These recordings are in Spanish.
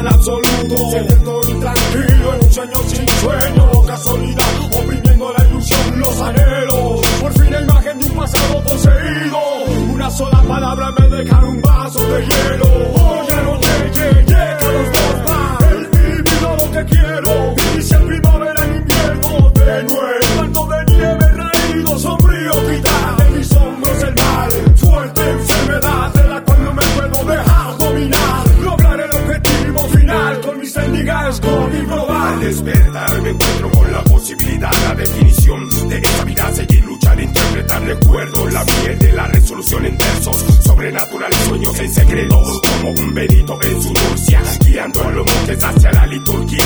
el absoluto, se todo tranquilo en un sueño sin sueño, casualidad, oprimiendo la ilusión, los anhelos. Despertar me encuentro con la posibilidad, la definición de esta vida, seguir luchar, interpretar recuerdo, la miel de la resolución en versos, sobrenatural sueños en secreto, como un benito en su nurcia, guiando a los montes hacia la liturgia,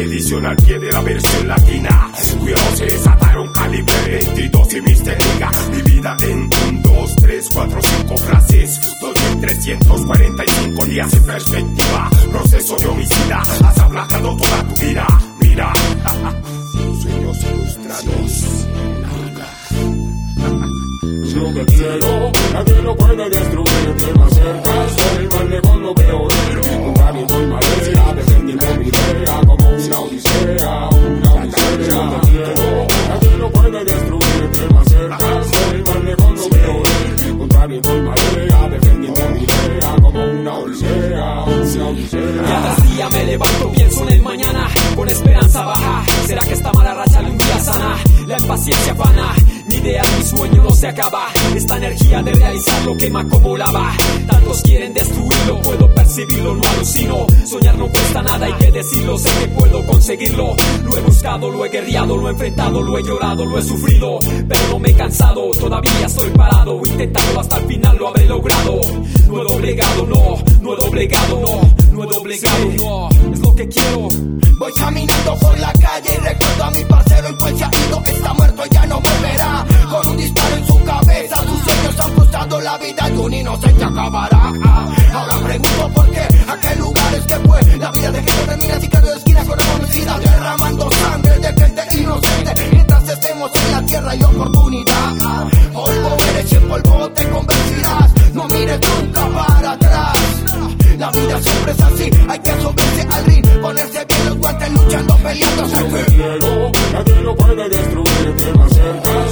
edición al pie de la versión latina, cuidado se desataron calibre 22 y mis técnicas, mi vida en 1, 2, 3, 4, 5 frases, 2345 días en perspectiva, proceso de homicida, has aplastado toda tu vida, mira, sueños frustrados. Lo que quiero, nadie lo puede destruir. De más cerca estoy, más lejos lo veo una me levanto, pienso en el mañana, con esperanza baja. ¿Será que esta mala racha un día sana? La impaciencia pana, mi idea, mi sueño no se acaba. Esta energía de realizarlo quema como lava. Tantos quieren destruirlo, puedo percibirlo, no alucino. Soñar no cuesta nada, hay que decirlo, sé que puedo conseguirlo. Lo he buscado, lo he guerreado, lo he enfrentado, lo he llorado, lo he sufrido. Pero no me he cansado, todavía estoy parado, intentando hasta el final lo habré logrado. No he doblegado, no, no he doblegado, no, no he doblegado, no, es lo que quiero. Voy caminando por la calle y recuerdo a mi parcero el cual se ha ido, está muerto, ya no volverá. Con un disparo en su cabeza, sus sueños han frustrado la vida y un inocente acabará. Ahora pregunto por qué, a qué lugares que fue. La vida de gente termina ciclando de esquinas con reconocida, derramando sangre de gente inocente. Mientras estemos en la tierra y oportunidad, polvo eres y en polvo te La vida siempre es así, hay que subirse al ring, ponerse bien los guantes, luchando, peleando, Lo que quiero, nadie lo puede destruir. De más cerca